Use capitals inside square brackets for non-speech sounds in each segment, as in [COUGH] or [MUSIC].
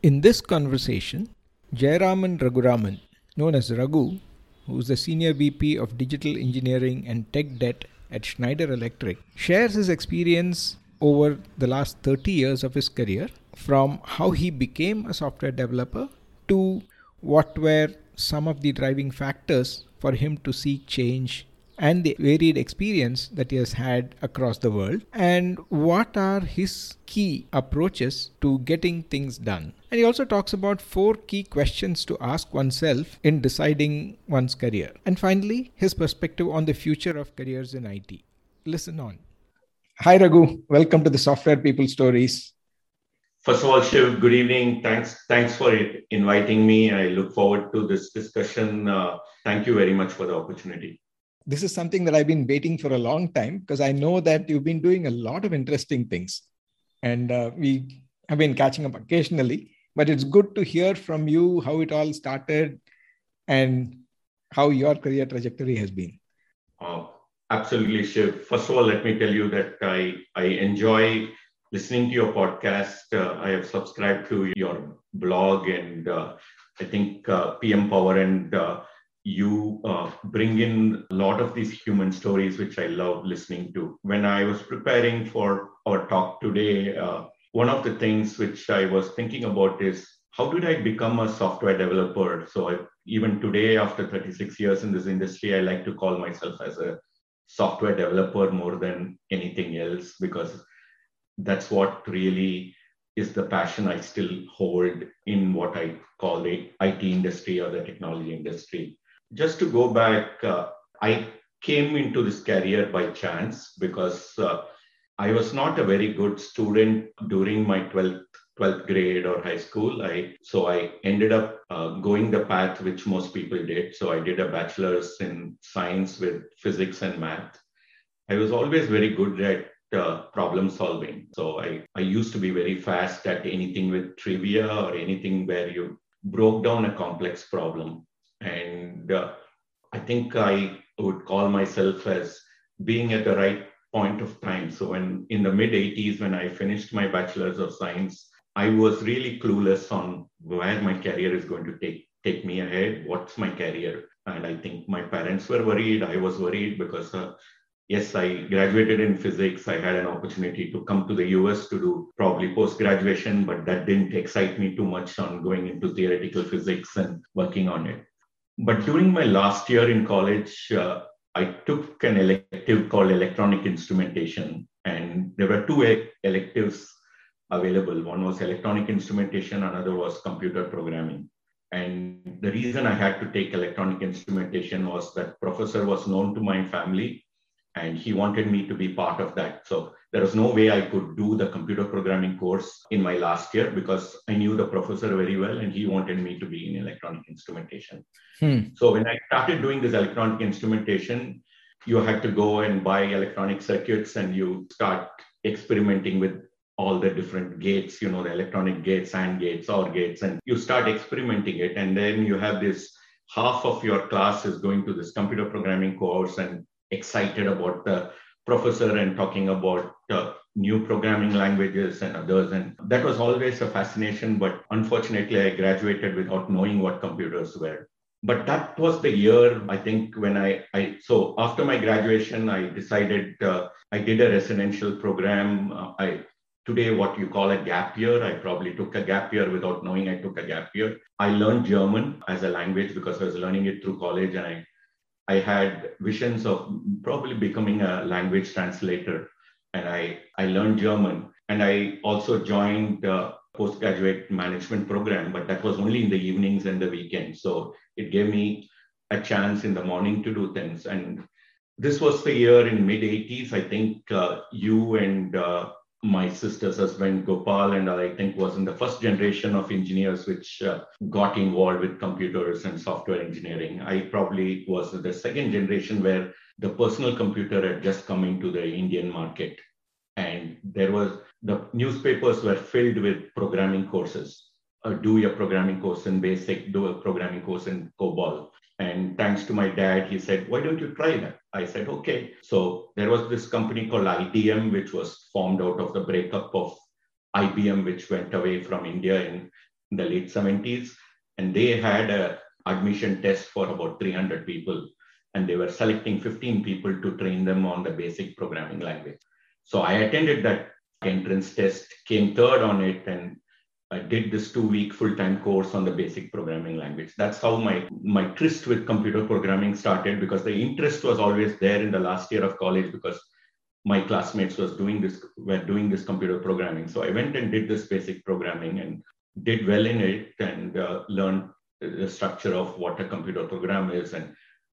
In this conversation, Jayaraman Raghuraman, known as Raghu, who is the Senior VP of Digital Engineering and Tech Debt at Schneider Electric, shares his experience over the last 30 years of his career from how he became a software developer to what were some of the driving factors for him to seek change and the varied experience that he has had across the world and what are his key approaches to getting things done. And he also talks about four key questions to ask oneself in deciding one's career. And finally, his perspective on the future of careers in IT. Listen on. Hi, Raghu. Welcome to the Software People Stories. First of all, Shiv, good evening. Thanks, thanks for inviting me. I look forward to this discussion. Uh, thank you very much for the opportunity this is something that I've been waiting for a long time because I know that you've been doing a lot of interesting things. And uh, we have been catching up occasionally, but it's good to hear from you how it all started and how your career trajectory has been. Oh, absolutely, Shiv. First of all, let me tell you that I, I enjoy listening to your podcast. Uh, I have subscribed to your blog and uh, I think uh, PM Power and uh, you uh, bring in a lot of these human stories, which I love listening to. When I was preparing for our talk today, uh, one of the things which I was thinking about is how did I become a software developer? So I, even today, after 36 years in this industry, I like to call myself as a software developer more than anything else because that's what really is the passion I still hold in what I call the IT industry or the technology industry just to go back, uh, I came into this career by chance because uh, I was not a very good student during my 12th 12th grade or high school. I so i ended up uh, going the path which most people did. So i did a bachelor's in science with physics and math. I was always very good at uh, problem solving. So I, I used to be very fast at anything with trivia or anything where you broke down a complex problem. And uh, I think I would call myself as being at the right point of time. So when in the mid 80s, when I finished my bachelor's of science, I was really clueless on where my career is going to take take me ahead. What's my career? And I think my parents were worried. I was worried because uh, yes, I graduated in physics. I had an opportunity to come to the US to do probably post graduation, but that didn't excite me too much on going into theoretical physics and working on it. But during my last year in college, uh, I took an elective called electronic instrumentation, and there were two electives available. One was electronic instrumentation, another was computer programming. And the reason I had to take electronic instrumentation was that professor was known to my family and he wanted me to be part of that. So there was no way I could do the computer programming course in my last year because I knew the professor very well and he wanted me to be in electronic instrumentation. Hmm. So when I started doing this electronic instrumentation, you had to go and buy electronic circuits and you start experimenting with all the different gates, you know, the electronic gates, AND gates, OR gates, and you start experimenting it. And then you have this half of your class is going to this computer programming course and excited about the professor and talking about uh, new programming languages and others. And that was always a fascination. But unfortunately, I graduated without knowing what computers were. But that was the year, I think, when I, I so after my graduation, I decided uh, I did a residential program. Uh, I today what you call a gap year. I probably took a gap year without knowing I took a gap year. I learned German as a language because I was learning it through college and I I had visions of probably becoming a language translator. And I, I learned German. And I also joined the postgraduate management program, but that was only in the evenings and the weekends. So it gave me a chance in the morning to do things. And this was the year in mid 80s. I think uh, you and uh, my sister's husband Gopal and I think was in the first generation of engineers which uh, got involved with computers and software engineering. I probably was the second generation where the personal computer had just come into the Indian market. And there was the newspapers were filled with programming courses. Uh, do a programming course in BASIC, do a programming course in COBOL. And thanks to my dad, he said, Why don't you try that? I said, Okay. So there was this company called IDM, which was formed out of the breakup of IBM, which went away from India in the late 70s. And they had a admission test for about 300 people. And they were selecting 15 people to train them on the basic programming language. So I attended that entrance test, came third on it, and I did this two week full time course on the basic programming language. That's how my, my tryst with computer programming started because the interest was always there in the last year of college because my classmates was doing this were doing this computer programming. So I went and did this basic programming and did well in it and uh, learned the structure of what a computer program is and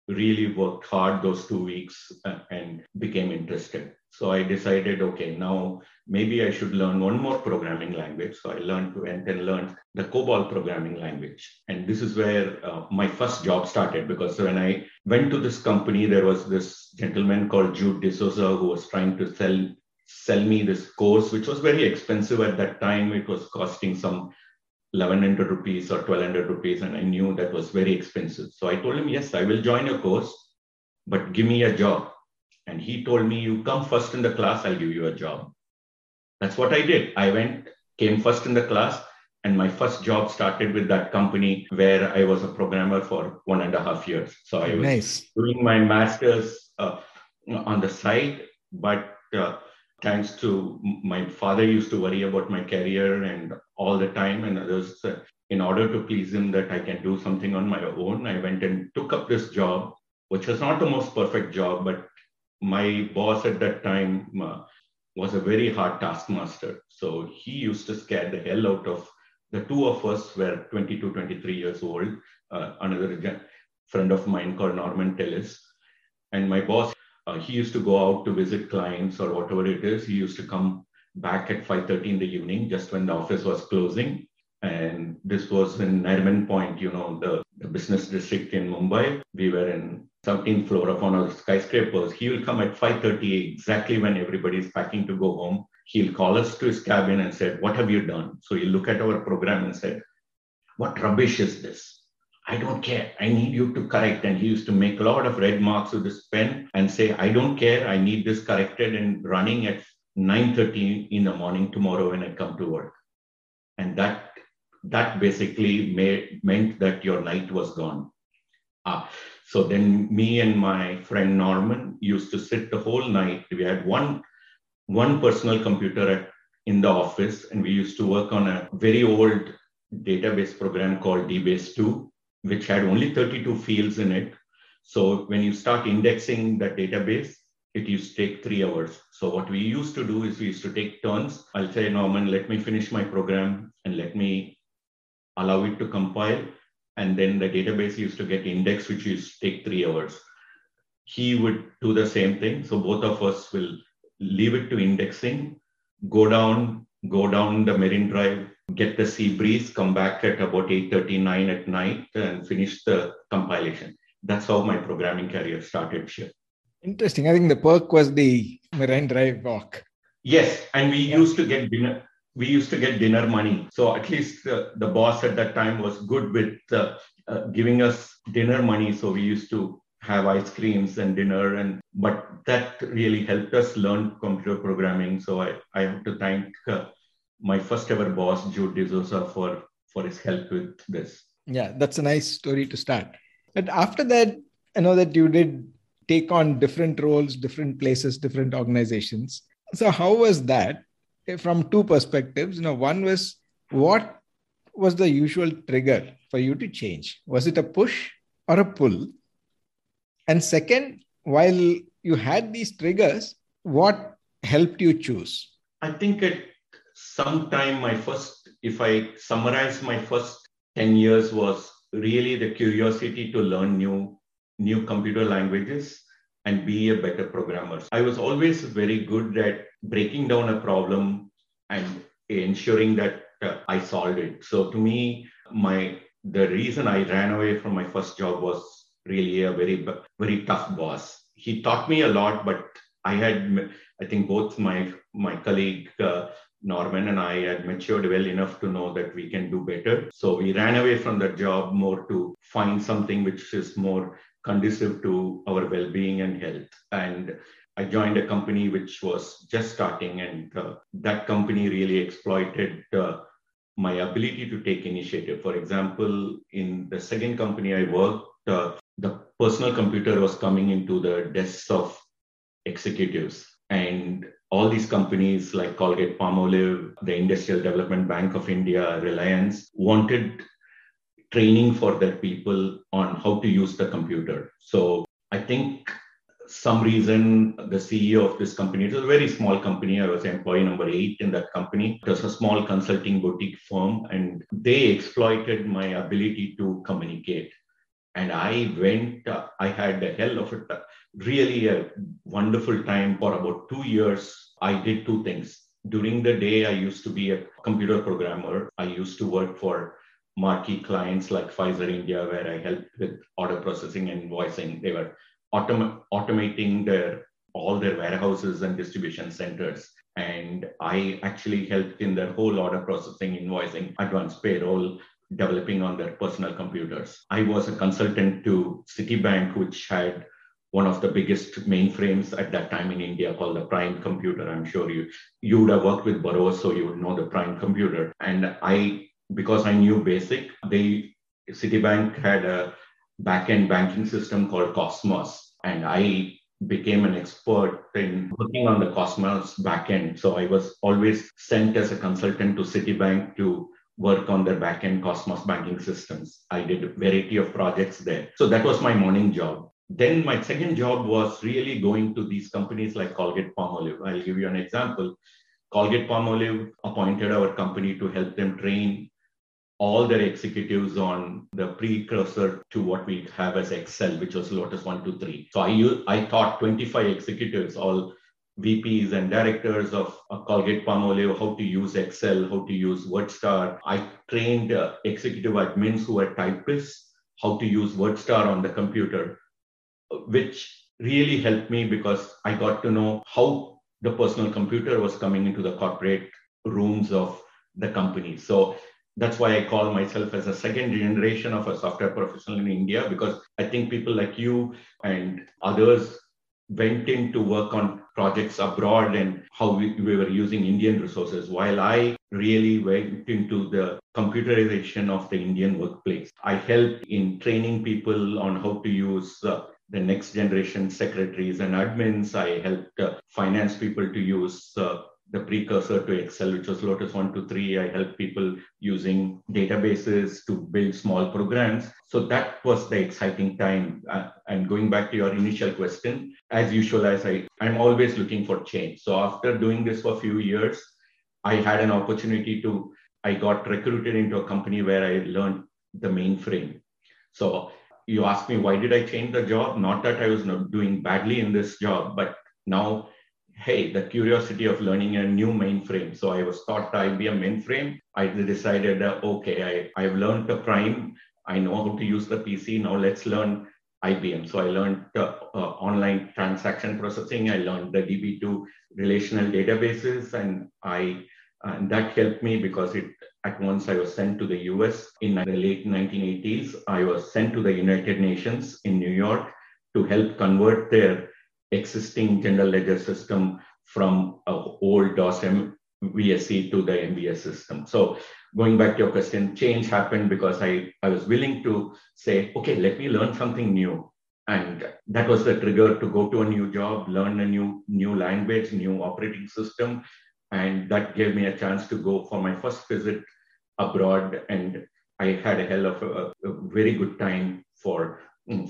really worked hard those two weeks and became interested. So I decided, okay, now maybe I should learn one more programming language. So I learned went and then learned the COBOL programming language. And this is where uh, my first job started because when I went to this company, there was this gentleman called Jude D'Souza who was trying to sell sell me this course, which was very expensive at that time. It was costing some 1100 rupees or 1200 rupees and i knew that was very expensive so i told him yes i will join your course but give me a job and he told me you come first in the class i'll give you a job. That's what i did. I went came first in the class and my first job started with that company where i was a programmer for one and a half years. So i was Nice. doing my master's uh, on the side but uh, thanks to my father used to worry about my career and all the time and others uh, in order to please him that i can do something on my own i went and took up this job which was not the most perfect job but my boss at that time uh, was a very hard taskmaster so he used to scare the hell out of the two of us were 22 23 years old uh, another friend of mine called norman tellis and my boss uh, he used to go out to visit clients or whatever it is. He used to come back at 5.30 in the evening, just when the office was closing. And this was in Nariman Point, you know, the, the business district in Mumbai. We were in 17th floor of one of the skyscrapers. He will come at 5.30 exactly when everybody's packing to go home. He'll call us to his cabin and said, what have you done? So he'll look at our program and said, what rubbish is this? I don't care. I need you to correct. And he used to make a lot of red marks with his pen and say, I don't care. I need this corrected and running at 9.30 in the morning tomorrow when I come to work. And that that basically made, meant that your night was gone. Ah, so then me and my friend Norman used to sit the whole night. We had one one personal computer at, in the office, and we used to work on a very old database program called DBase 2 which had only 32 fields in it. So when you start indexing that database, it used to take three hours. So what we used to do is we used to take turns. I'll say, Norman, let me finish my program and let me allow it to compile. And then the database used to get indexed, which used to take three hours. He would do the same thing. So both of us will leave it to indexing, go down, go down the Marine Drive, get the sea breeze, come back at about 8.39 at night and finish the compilation. That's how my programming career started, Shiv. Interesting. I think the perk was the Marine Drive walk. Yes, and we Yeah. used to get dinner. We used to get dinner money. So at least uh, the boss at that time was good with uh, uh, giving us dinner money. So we used to have ice creams and dinner, and but that really helped us learn computer programming. So I, I have to thank uh, my first ever boss, Jude D'Souza, for for his help with this. Yeah, that's a nice story to start. But after that, I know that you did take on different roles, different places, different organizations. So how was that from two perspectives? You know, one was what was the usual trigger for you to change? Was it a push or a pull? And second, while you had these triggers, what helped you choose? I think at some time, my first, if I summarize my first 10 years, was really the curiosity to learn new, new computer languages and be a better programmer. I was always very good at breaking down a problem and ensuring that uh, I solved it. So to me, my the reason I ran away from my first job was really a very very tough boss. He taught me a lot, but I had I think both my my colleague uh, Norman and I had matured well enough to know that we can do better. So we ran away from that job more to find something which is more conducive to our well-being and health. And I joined a company which was just starting, and uh, that company really exploited uh, my ability to take initiative. For example, in the second company I worked, uh, the personal computer was coming into the desks of executives. And all these companies like Colgate Palmolive, the Industrial Development Bank of India, Reliance wanted training for their people on how to use the computer. So I think some reason the CEO of this company, it was a very small company. I was employee number eight in that company. It was a small consulting boutique firm, and they exploited my ability to communicate. And I went, uh, I had a hell of a really a wonderful time for about two years. I did two things. During the day, I used to be a computer programmer. I used to work for marquee clients like Pfizer India, where I helped with order processing and invoicing. They were autom- automating their all their warehouses and distribution centers. And I actually helped in their whole order processing, invoicing, advance payroll, developing on their personal computers. I was a consultant to Citibank, which had one of the biggest mainframes at that time in India called the Prime Computer. I'm sure you you would have worked with Burroughs, so you would know the Prime Computer. And I, because I knew BASIC, they Citibank had a back-end banking system called Cosmos, and I became an expert in working on the Cosmos backend. So I was always sent as a consultant to Citibank to work on their backend Cosmos banking systems. I did a variety of projects there. So that was my morning job. Then my second job was really going to these companies like Colgate Palmolive. I'll give you an example. Colgate Palmolive appointed our company to help them train all their executives on the precursor to what we have as Excel, which was Lotus 123. So I, I taught 25 executives, all VPs and directors of Colgate Palmolive how to use Excel, how to use WordStar. I trained uh, executive admins who were typists how to use WordStar on the computer, which really helped me because I got to know how the personal computer was coming into the corporate rooms of the company. So that's why I call myself as a second generation of a software professional in India because I think people like you and others went in to work on projects abroad and how we, we, were using Indian resources, while I really went into the computerization of the Indian workplace. I helped in training people on how to use uh, the next generation secretaries and admins. I helped uh, finance people to use uh, the precursor to Excel, which was Lotus 123. I helped people using databases to build small programs. So that was the exciting time. Uh, and going back to your initial question, as usual, as I, I'm always looking for change. So after doing this for a few years, I had an opportunity to, I got recruited into a company where I learned the mainframe. So you asked me, why did I change the job? Not that I was not doing badly in this job, but now hey, the curiosity of learning a new mainframe. So I was taught IBM mainframe. I decided, uh, okay, I, I've learned the prime. I know how to use the PC. Now let's learn IBM. So I learned uh, uh, online transaction processing. I learned the DB2 relational databases, and I and that helped me because it at once I was sent to the US in the late 1980s. I was sent to the United Nations in New York to help convert their existing general ledger system from a old DOS VSE to the MVS system. So going back to your question, change happened because I, I was willing to say, okay, let me learn something new. And that was the trigger to go to a new job, learn a new new language, new operating system. And that gave me a chance to go for my first visit abroad. And I had a hell of a, a very good time for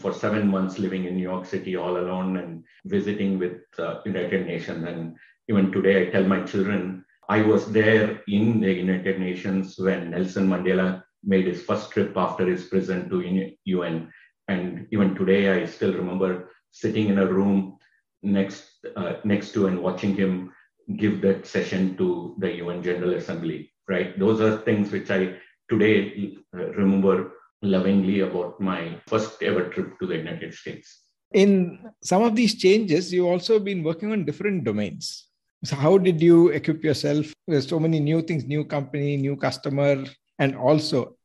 for seven months living in New York City all alone and visiting with uh, United Nations. And even today, I tell my children, I was there in the United Nations when Nelson Mandela made his first trip after his prison to UN. And even today, I still remember sitting in a room next uh, next to and watching him give that session to the UN General Assembly. Right, those are things which I today uh, remember lovingly about my first ever trip to the United States. In some of these changes, you've also been working on different domains. So, how did you equip yourself? There's so many new things, new company, new customer, and also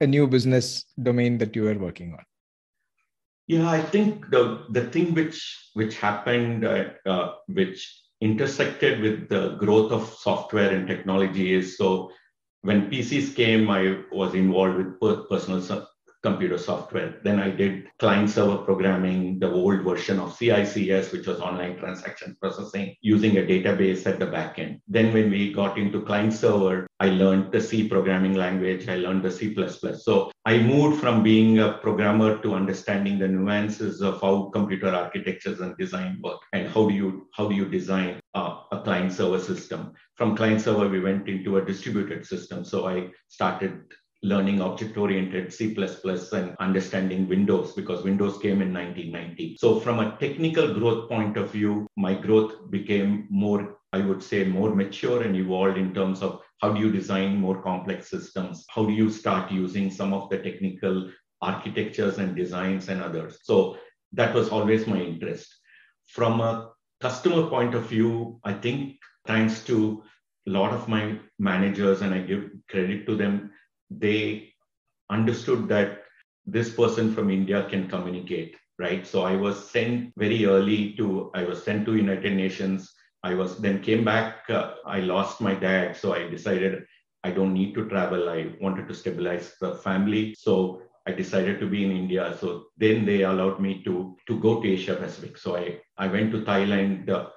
a new business domain that you were working on. Yeah, I think the the thing which which happened, uh, uh, which intersected with the growth of software and technology is so when PCs came, I was involved with personal computer software. Then I did client server programming, the old version of CICS, which was online transaction processing, using a database at the backend. Then when we got into client server, I learned the C programming language, I learned the C. So I moved from being a programmer to understanding the nuances of how computer architectures and design work and how do you how do you design a client server system. From client server, we went into a distributed system. So I started learning object oriented C++ and understanding Windows because Windows came in 1990. So, from a technical growth point of view, my growth became more, I would say, more mature and evolved in terms of how do you design more complex systems? How do you start using some of the technical architectures and designs and others? So, that was always my interest. From a customer point of view, I think thanks to a lot of my managers, and I give credit to them, they understood that this person from India can communicate, right? So I was sent very early to, I was sent to United Nations. I was then came back. Uh, I lost my dad, so I decided I don't need to travel. I wanted to stabilize the family, so I decided to be in India. So then they allowed me to to go to Asia Pacific. So I I went to Thailand. Uh,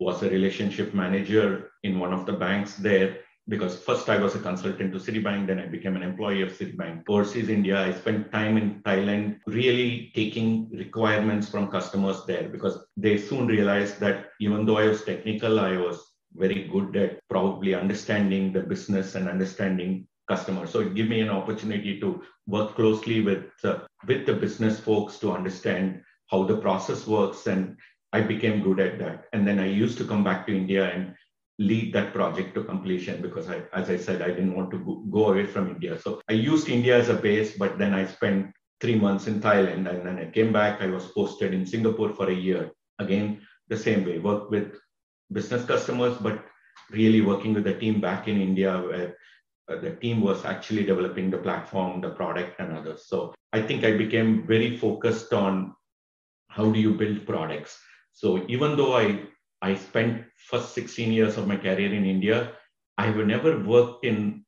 was a relationship manager in one of the banks there because first I was a consultant to Citibank, then I became an employee of Citibank. Overseas India, I spent time in Thailand really taking requirements from customers there because they soon realized that even though I was technical, I was very good at probably understanding the business and understanding customers. So it gave me an opportunity to work closely with uh, with the business folks to understand how the process works and I became good at that. And then I used to come back to India and lead that project to completion because I, as I said, I didn't want to go away from India. So I used India as a base, but then I spent three months in Thailand and then I came back. I was posted in Singapore for a year. Again, the same way, work with business customers, but really working with the team back in India where uh, the team was actually developing the platform, the product, and others. So I think I became very focused on how do you build products. So even though I I spent first 16 years of my career in India. I have never worked in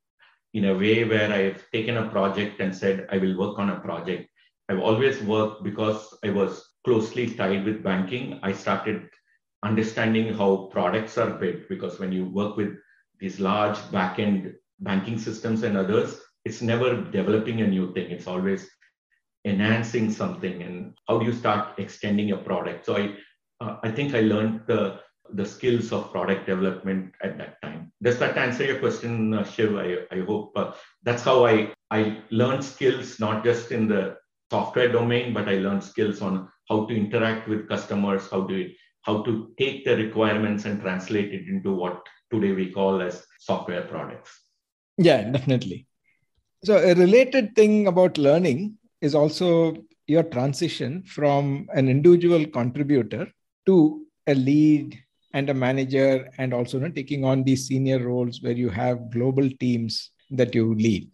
in a way where I've taken a project and said I will work on a project. I've always worked because I was closely tied with banking. I started understanding how products are built because when you work with these large back-end banking systems and others, it's never developing a new thing. It's always enhancing something. And how do you start extending your product? So I, uh, I think I learned the the skills of product development at that time. Does that answer your question, uh, Shiv? I, I hope uh, that's how I, I learned skills, not just in the software domain, but I learned skills on how to interact with customers, how to, how to take the requirements and translate it into what today we call as software products. Yeah, definitely. So a related thing about learning is also your transition from an individual contributor to a lead and a manager and also you know, taking on these senior roles where you have global teams that you lead.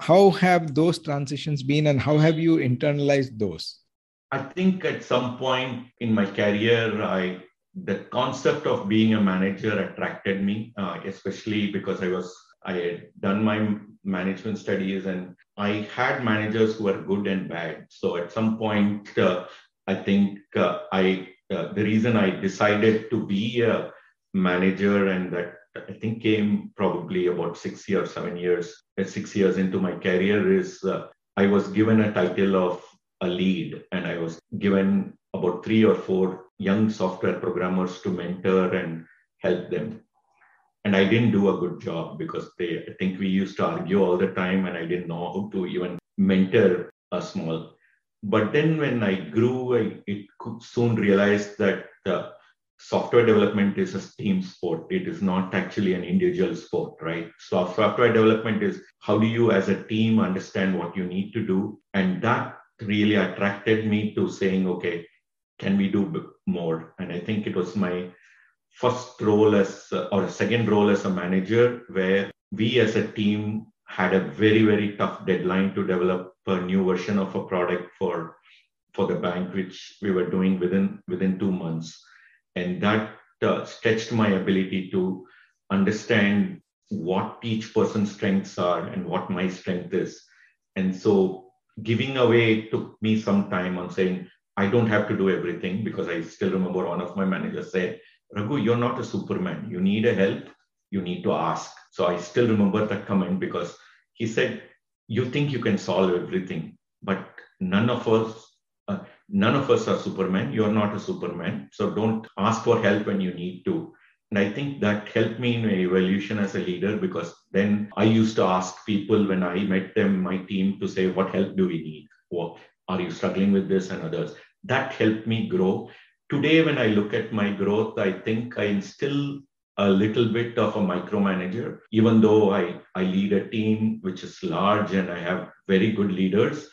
How have those transitions been and how have you internalized those? I think at some point in my career i the concept of being a manager attracted me uh, especially because i was i had done my management studies and i had managers who were good and bad. So at some point uh, i think uh, i uh, the reason I decided to be a manager and that I think came probably about six years, seven years, uh, six years into my career is uh, I was given a title of a lead and I was given about three or four young software programmers to mentor and help them. And I didn't do a good job because they, I think we used to argue all the time and I didn't know how to even mentor a small But then when I grew, I it soon realized that uh, software development is a team sport. It is not actually an individual sport, right? So software development is how do you as a team understand what you need to do? And that really attracted me to saying, okay, can we do more? And I think it was my first role as, or second role as a manager, where we as a team had a very, very tough deadline to develop a new version of a product for, for the bank, which we were doing within, within two months. And that uh, stretched my ability to understand what each person's strengths are and what my strength is. And so giving away took me some time on saying, I don't have to do everything because I still remember one of my managers said, Raghu, you're not a superman. You need a help. You need to ask. So I still remember that comment because he said, you think you can solve everything, but none of us, uh, none of us are superman. You're not a superman. So don't ask for help when you need to. And I think that helped me in my evolution as a leader because then I used to ask people when I met them, my team, to say, What help do we need? What are you struggling with this and others? That helped me grow. Today, when I look at my growth, I think I'm still a little bit of a micromanager, even though I, I lead a team which is large and I have very good leaders.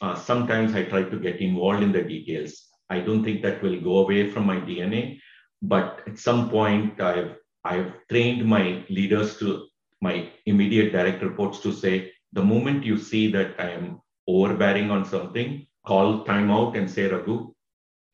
Uh, sometimes I try to get involved in the details. I don't think that will go away from my DNA but at some point I've I've trained my leaders to my immediate direct reports to say the moment you see that I am overbearing on something, call timeout and say Raghu,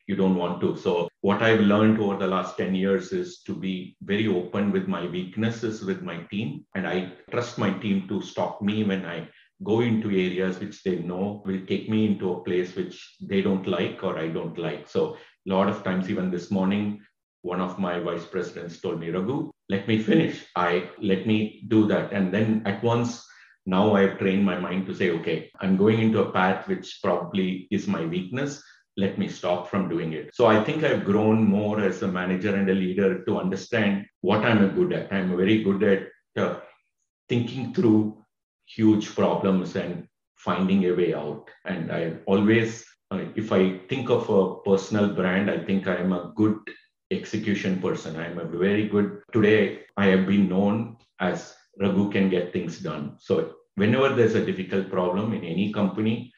you don't want to. So what I've learned over the last 10 years is to be very open with my weaknesses with my team. And I trust my team to stop me when I go into areas which they know will take me into a place which they don't like or I don't like. So a lot of times, even this morning, one of my vice presidents told me, Raghu, let me finish. I let me do that. And then at once, now I've trained my mind to say, okay, I'm going into a path which probably is my weakness. Let me stop from doing it. So I think I've grown more as a manager and a leader to understand what I'm good at. I'm very good at uh, thinking through huge problems and finding a way out. And I always, uh, if I think of a personal brand, I think I'm a good execution person. I'm a very good, today I have been known as Raghu can get things done. So whenever there's a difficult problem in any company,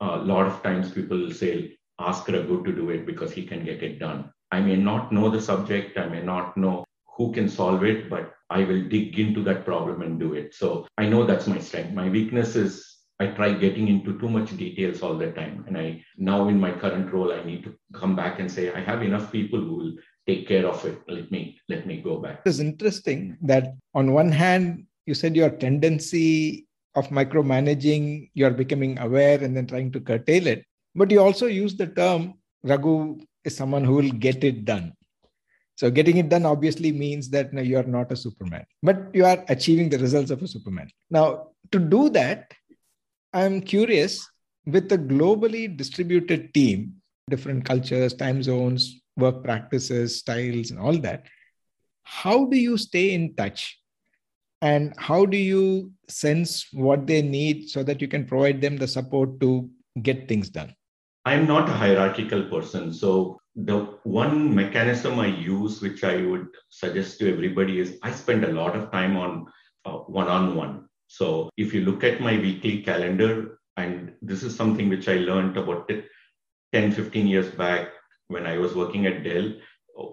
a lot of times people say, ask Raghu to do it because he can get it done. I may not know the subject, I may not know who can solve it, but I will dig into that problem and do it. So I know that's my strength. My weakness is I try getting into too much details all the time. And I now in my current role, I need to come back and say, I have enough people who will take care of it. Let me let me go back. It's interesting that on one hand, you said your tendency of micromanaging, you're becoming aware and then trying to curtail it. But you also use the term Raghu is someone who will get it done. So getting it done obviously means that you are not a Superman, but you are achieving the results of a Superman. Now, to do that, I'm curious with a globally distributed team, different cultures, time zones, work practices, styles, and all that. How do you stay in touch? And how do you sense what they need so that you can provide them the support to get things done? I'm not a hierarchical person. So, the one mechanism I use, which I would suggest to everybody, is I spend a lot of time on one on one. So, if you look at my weekly calendar, and this is something which I learned about 10, 15 years back when I was working at Dell,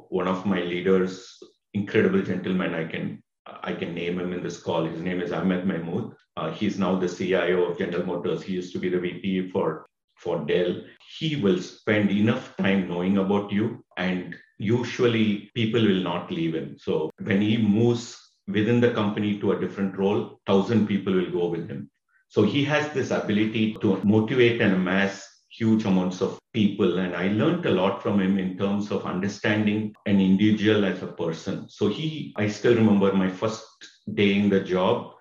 one of my leaders, incredible gentleman, I can I can name him in this call. His name is Ahmed Mahmood. Uh, he's now the CIO of General Motors. He used to be the VP for for Dell. He will spend enough time knowing about you, and usually people will not leave him. So when he moves within the company to a different role, thousand people will go with him. So he has this ability to motivate and amass huge amounts of people. And I learned a lot from him in terms of understanding an individual as a person. So he, I still remember my first day in the job.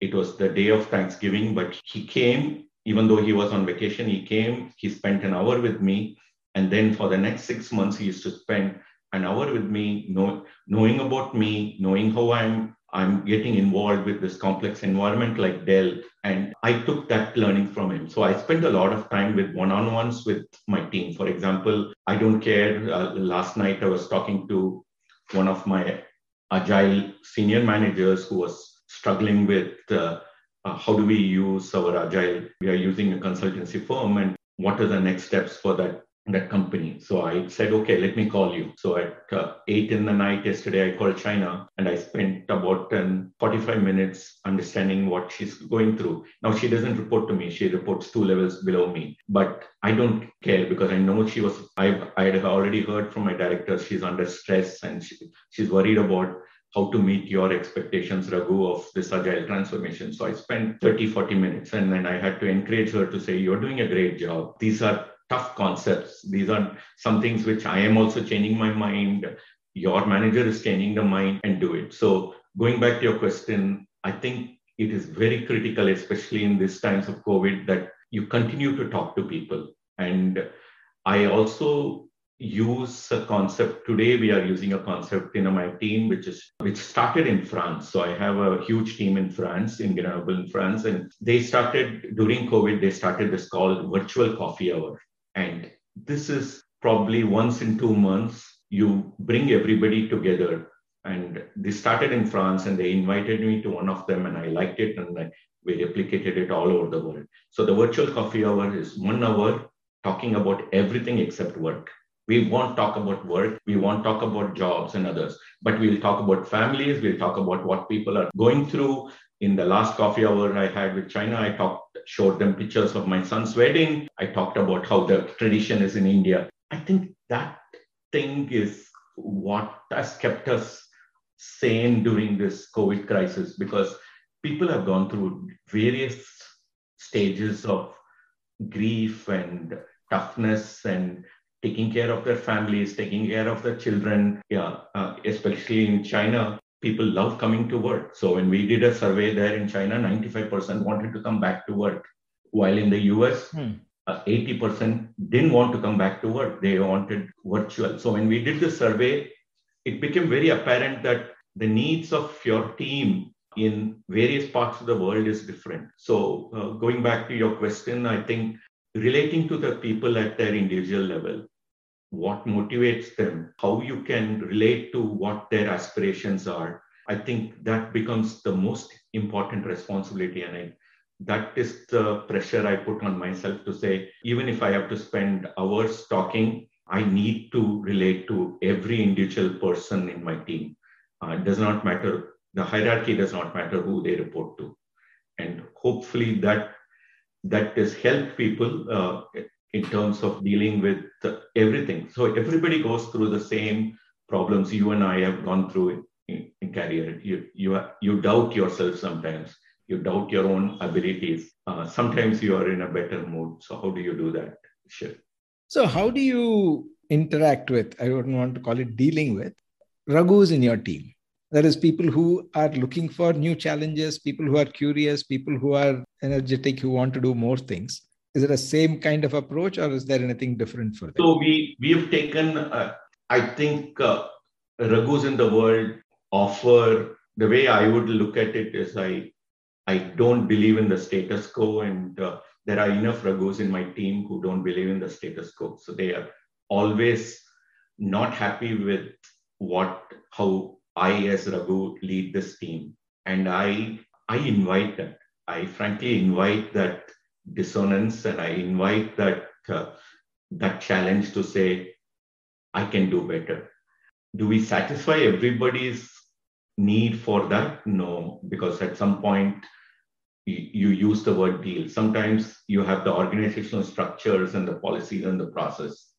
It was the day of Thanksgiving, but he came, even though he was on vacation, he came, he spent an hour with me. And then for the next six months, he used to spend an hour with me, know, knowing about me, knowing how I'm I'm getting involved with this complex environment like Dell, And I took that learning from him. So I spent a lot of time with one on ones with my team. For example, I don't care. Uh, last night I was talking to one of my agile senior managers who was struggling with uh, uh, how do we use our agile? We are using a consultancy firm and what are the next steps for that that company? So i said okay let me call you. So at uh, 8 in the night yesterday i called china and i spent about 10, 45 minutes understanding what she's going through. Now she doesn't report to me. She reports two levels below me. But i don't care because i know she was i i had already heard from my director. She's under stress and she, she's worried about how to meet your expectations, Raghu, of this agile transformation. So I spent 30, 40 minutes and then I had to encourage her to say, You're doing a great job. These are tough concepts. These are some things which I am also changing my mind. Your manager is changing the mind and do it. So going back to your question, I think it is very critical, especially in these times of COVID, that you continue to talk to people. And I also use a concept today we are using a concept in my team which is which started in france. So i have a huge team in france in grenoble in france and they started during covid they started this called virtual coffee hour. And this is probably once in two months you bring everybody together. And they started in france and they invited me to one of them and i liked it and I, we replicated it all over the world. So the virtual coffee hour is one hour talking about everything except work we won't talk about work. We won't talk about jobs and others, but we'll talk about families. We'll talk about what people are going through. In the last coffee hour I had with China, I talked, showed them pictures of my son's wedding. I talked about how the tradition is in India. I think that thing is what has kept us sane during this COVID crisis because people have gone through various stages of grief and toughness and taking care of their families, taking care of their children. Yeah, uh, especially in China, people love coming to work. So when we did a survey there in China, 95% wanted to come back to work. While in the US, hmm. uh, 80% didn't want to come back to work. They wanted virtual. So when we did the survey, it became very apparent that the needs of your team in various parts of the world is different. So uh, going back to your question, I think relating to the people at their individual level, what motivates them, how you can relate to what their aspirations are. I think that becomes the most important responsibility. And I, that is the pressure I put on myself to say, even if I have to spend hours talking, I need to relate to every individual person in my team. Uh, it does not matter, the hierarchy does not matter who they report to. And hopefully that that has helped people uh, in terms of dealing with everything. So everybody goes through the same problems you and I have gone through in, in career. You, you, you doubt yourself sometimes. You doubt your own abilities. Uh, sometimes you are in a better mood. So how do you do that? Sure. So how do you interact with, I don't want to call it dealing with, Raghus in your team? That is, people who are looking for new challenges, people who are curious, people who are energetic, who want to do more things is it a same kind of approach or is there anything different for them so we we have taken uh, i think uh, in the world offer the way i would look at it is i i don't believe in the status quo and uh, there are enough raghus in my team who don't believe in the status quo. So they are always not happy with what how i as raghu lead this team. And i i invite that i frankly invite that dissonance and i invite that uh, that challenge to say i can do better. Do we satisfy everybody's need for that? No because at some point you, you use the word deal. Sometimes you have the organizational structures and the policies and the process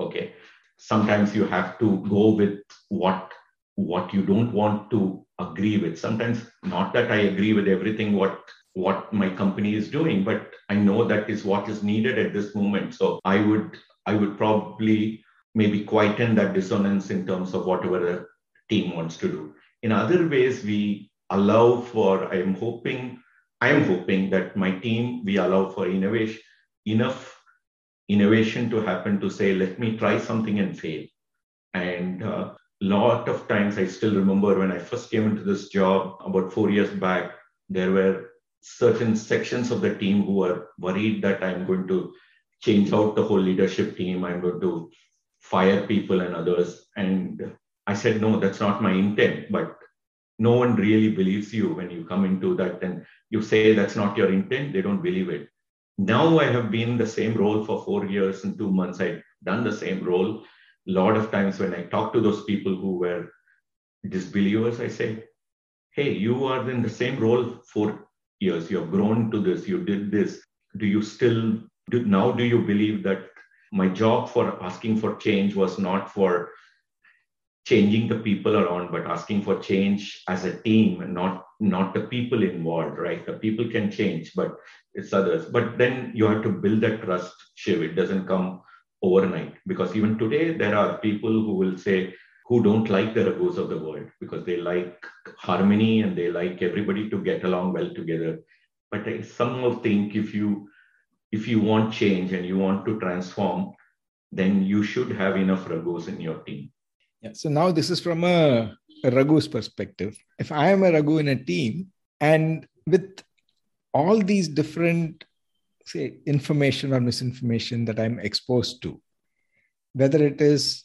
okay? Sometimes you have to go with what what you don't want to agree with. Sometimes not that i agree with everything what what my company is doing but i know that is what is needed at this moment. So i would i would probably maybe quieten that dissonance in terms of whatever the team wants to do. In other ways we allow for i am hoping i am hoping that my team we allow for innovation enough innovation to happen to say let me try something and fail. And a uh, lot of times i still remember when i first came into this job about 4 years back there were certain sections of the team who are worried that I'm going to change out the whole leadership team. I'm going to fire people and others. And I said, no, that's not my intent. But no one really believes you when you come into that and you say that's not your intent. They don't believe it. Now I have been in the same role for four years and two months. I've done the same role. A lot of times when I talk to those people who were disbelievers, I say, hey, you are in the same role for years. You have grown to this. You did this. Do you still do now? Do you believe that my job for asking for change was not for changing the people around, but asking for change as a team, not not the people involved, right? The people can change, but it's others. But then you have to build that trust, Shiv. It doesn't come overnight because even today there are people who will say who don't like the Raghus of the world because they like harmony and they like everybody to get along well together. But I somehow think if you if you want change and you want to transform, then you should have enough Raghus in your team. Yeah. So now this is from a, a Raghu's perspective. If I am a Raghu in a team and with all these different say information or misinformation that I'm exposed to, whether it is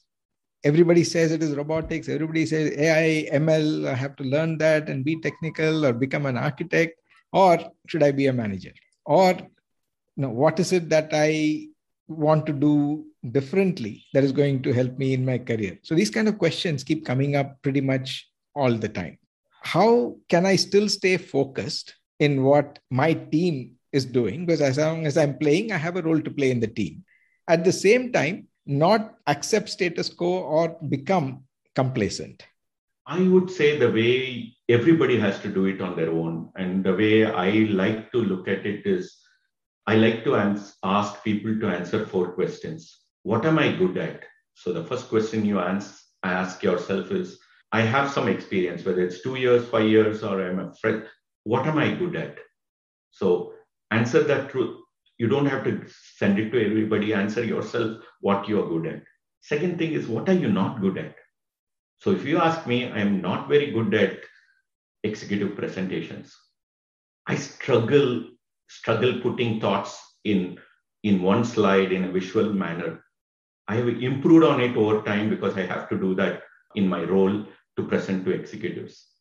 everybody says it is robotics. Everybody says ai ml i have to learn that and be technical or become an architect. Or should i be a manager? Or you know, what is it that i want to do differently that is going to help me in my career? So these kind of questions keep coming up pretty much all the time. How can i still stay focused in what my team is doing? Because as long as i'm playing i have a role to play in the team. At the same time not accept status quo or become complacent? I would say the way everybody has to do it on their own. And the way I like to look at it is I like to ans- ask people to answer four questions. What am I good at? So the first question you ans- ask yourself is I have some experience, whether it's two years, five years, or I'm a friend. What am I good at? So answer that truth you don't have to send it to everybody. Answer yourself what you're good at. Second thing is, what are you not good at? So if you ask me, I'm not very good at executive presentations. I struggle struggle putting thoughts in in one slide in a visual manner. I have improved on it over time because I have to do that in my role to present to executives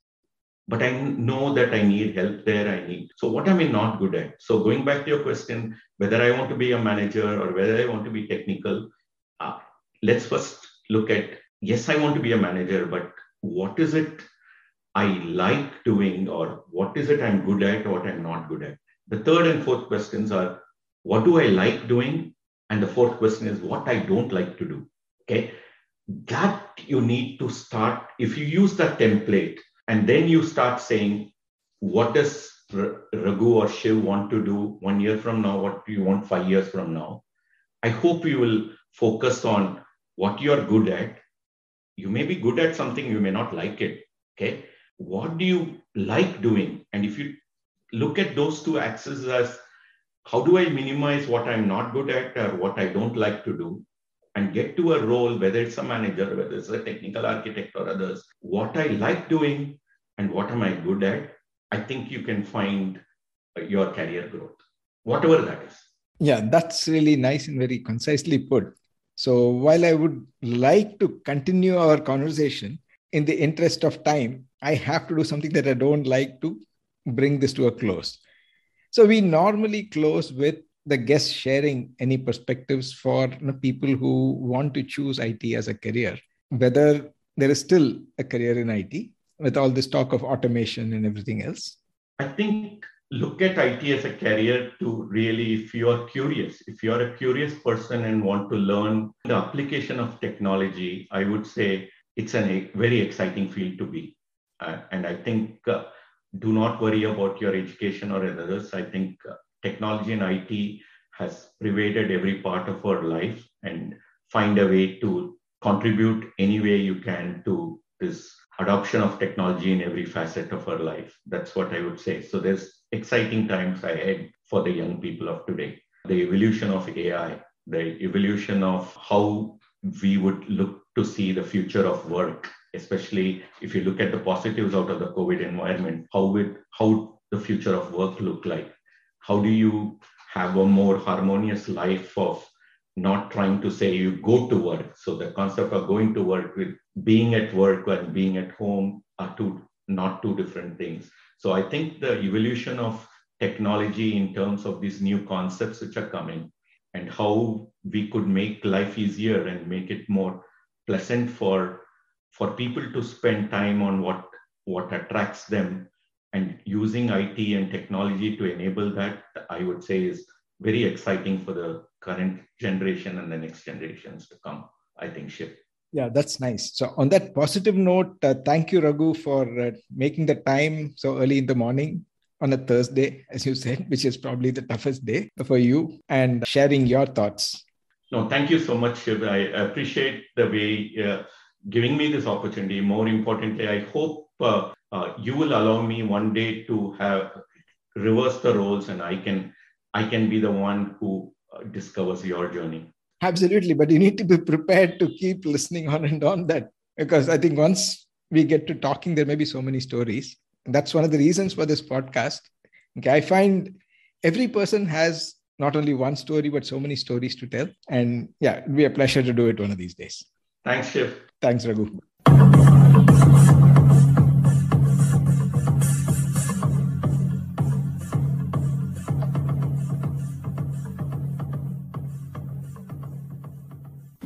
but I know that I need help there. I need. So, what am I not good at? So, going back to your question, whether I want to be a manager or whether I want to be technical, uh, let's first look at yes, I want to be a manager, but what is it I like doing, or what is it I'm good at, or what I'm not good at? The third and fourth questions are what do I like doing? And the fourth question is what I don't like to do. Okay. That you need to start. If you use that template, and then you start saying, what does Raghu or Shiv want to do one year from now? What do you want five years from now? I hope you will focus on what you're good at. You may be good at something, you may not like it. Okay. What do you like doing? And if you look at those two axes as how do I minimize what I'm not good at or what I don't like to do? And get to a role, whether it's a manager, whether it's a technical architect or others, what I like doing and what am I good at, I think you can find uh, your career growth, whatever that is. Yeah, that's really nice and very concisely put. So while I would like to continue our conversation, in the interest of time, I have to do something that I don't like to bring this to a close. So we normally close with the guests sharing any perspectives for you know, people who want to choose IT as a career, whether there is still a career in IT with all this talk of automation and everything else? I think look at IT as a career to really, if you are curious, if you are a curious person and want to learn the application of technology, I would say it's a very exciting field to be. Uh, and I think uh, do not worry about your education or others. I think uh, technology and IT has pervaded every part of our life and find a way to contribute any way you can to this adoption of technology in every facet of our life. That's what I would say. So there's exciting times ahead for the young people of today. The evolution of AI, the evolution of how we would look to see the future of work, especially if you look at the positives out of the COVID environment, how it, how the future of work look like? How do you have a more harmonious life of not trying to say you go to work. So the concept of going to work with being at work and being at home are two not two different things. So I think the evolution of technology in terms of these new concepts which are coming and how we could make life easier and make it more pleasant for for people to spend time on what what attracts them and using IT and technology to enable that, I would say is very exciting for the current generation and the next generations to come, I think, Shiv. Yeah, that's nice. So, on that positive note, uh, thank you, Raghu, for uh, making the time so early in the morning on a Thursday, as you said, [LAUGHS] which is probably the toughest day for you, and sharing your thoughts. No, thank you so much, Shiv. I appreciate the way uh, giving me this opportunity. More importantly, I hope uh, uh, you will allow me one day to have reverse the roles and I can I can be the one who uh, discovers your journey. Absolutely, but you need to be prepared to keep listening on and on that because I think once we get to talking, there may be so many stories. That's one of the reasons for this podcast. Okay, I find every person has not only one story but so many stories to tell, and yeah, it'd be a pleasure to do it one of these days. Thanks, Shiv. Thanks, Raghu.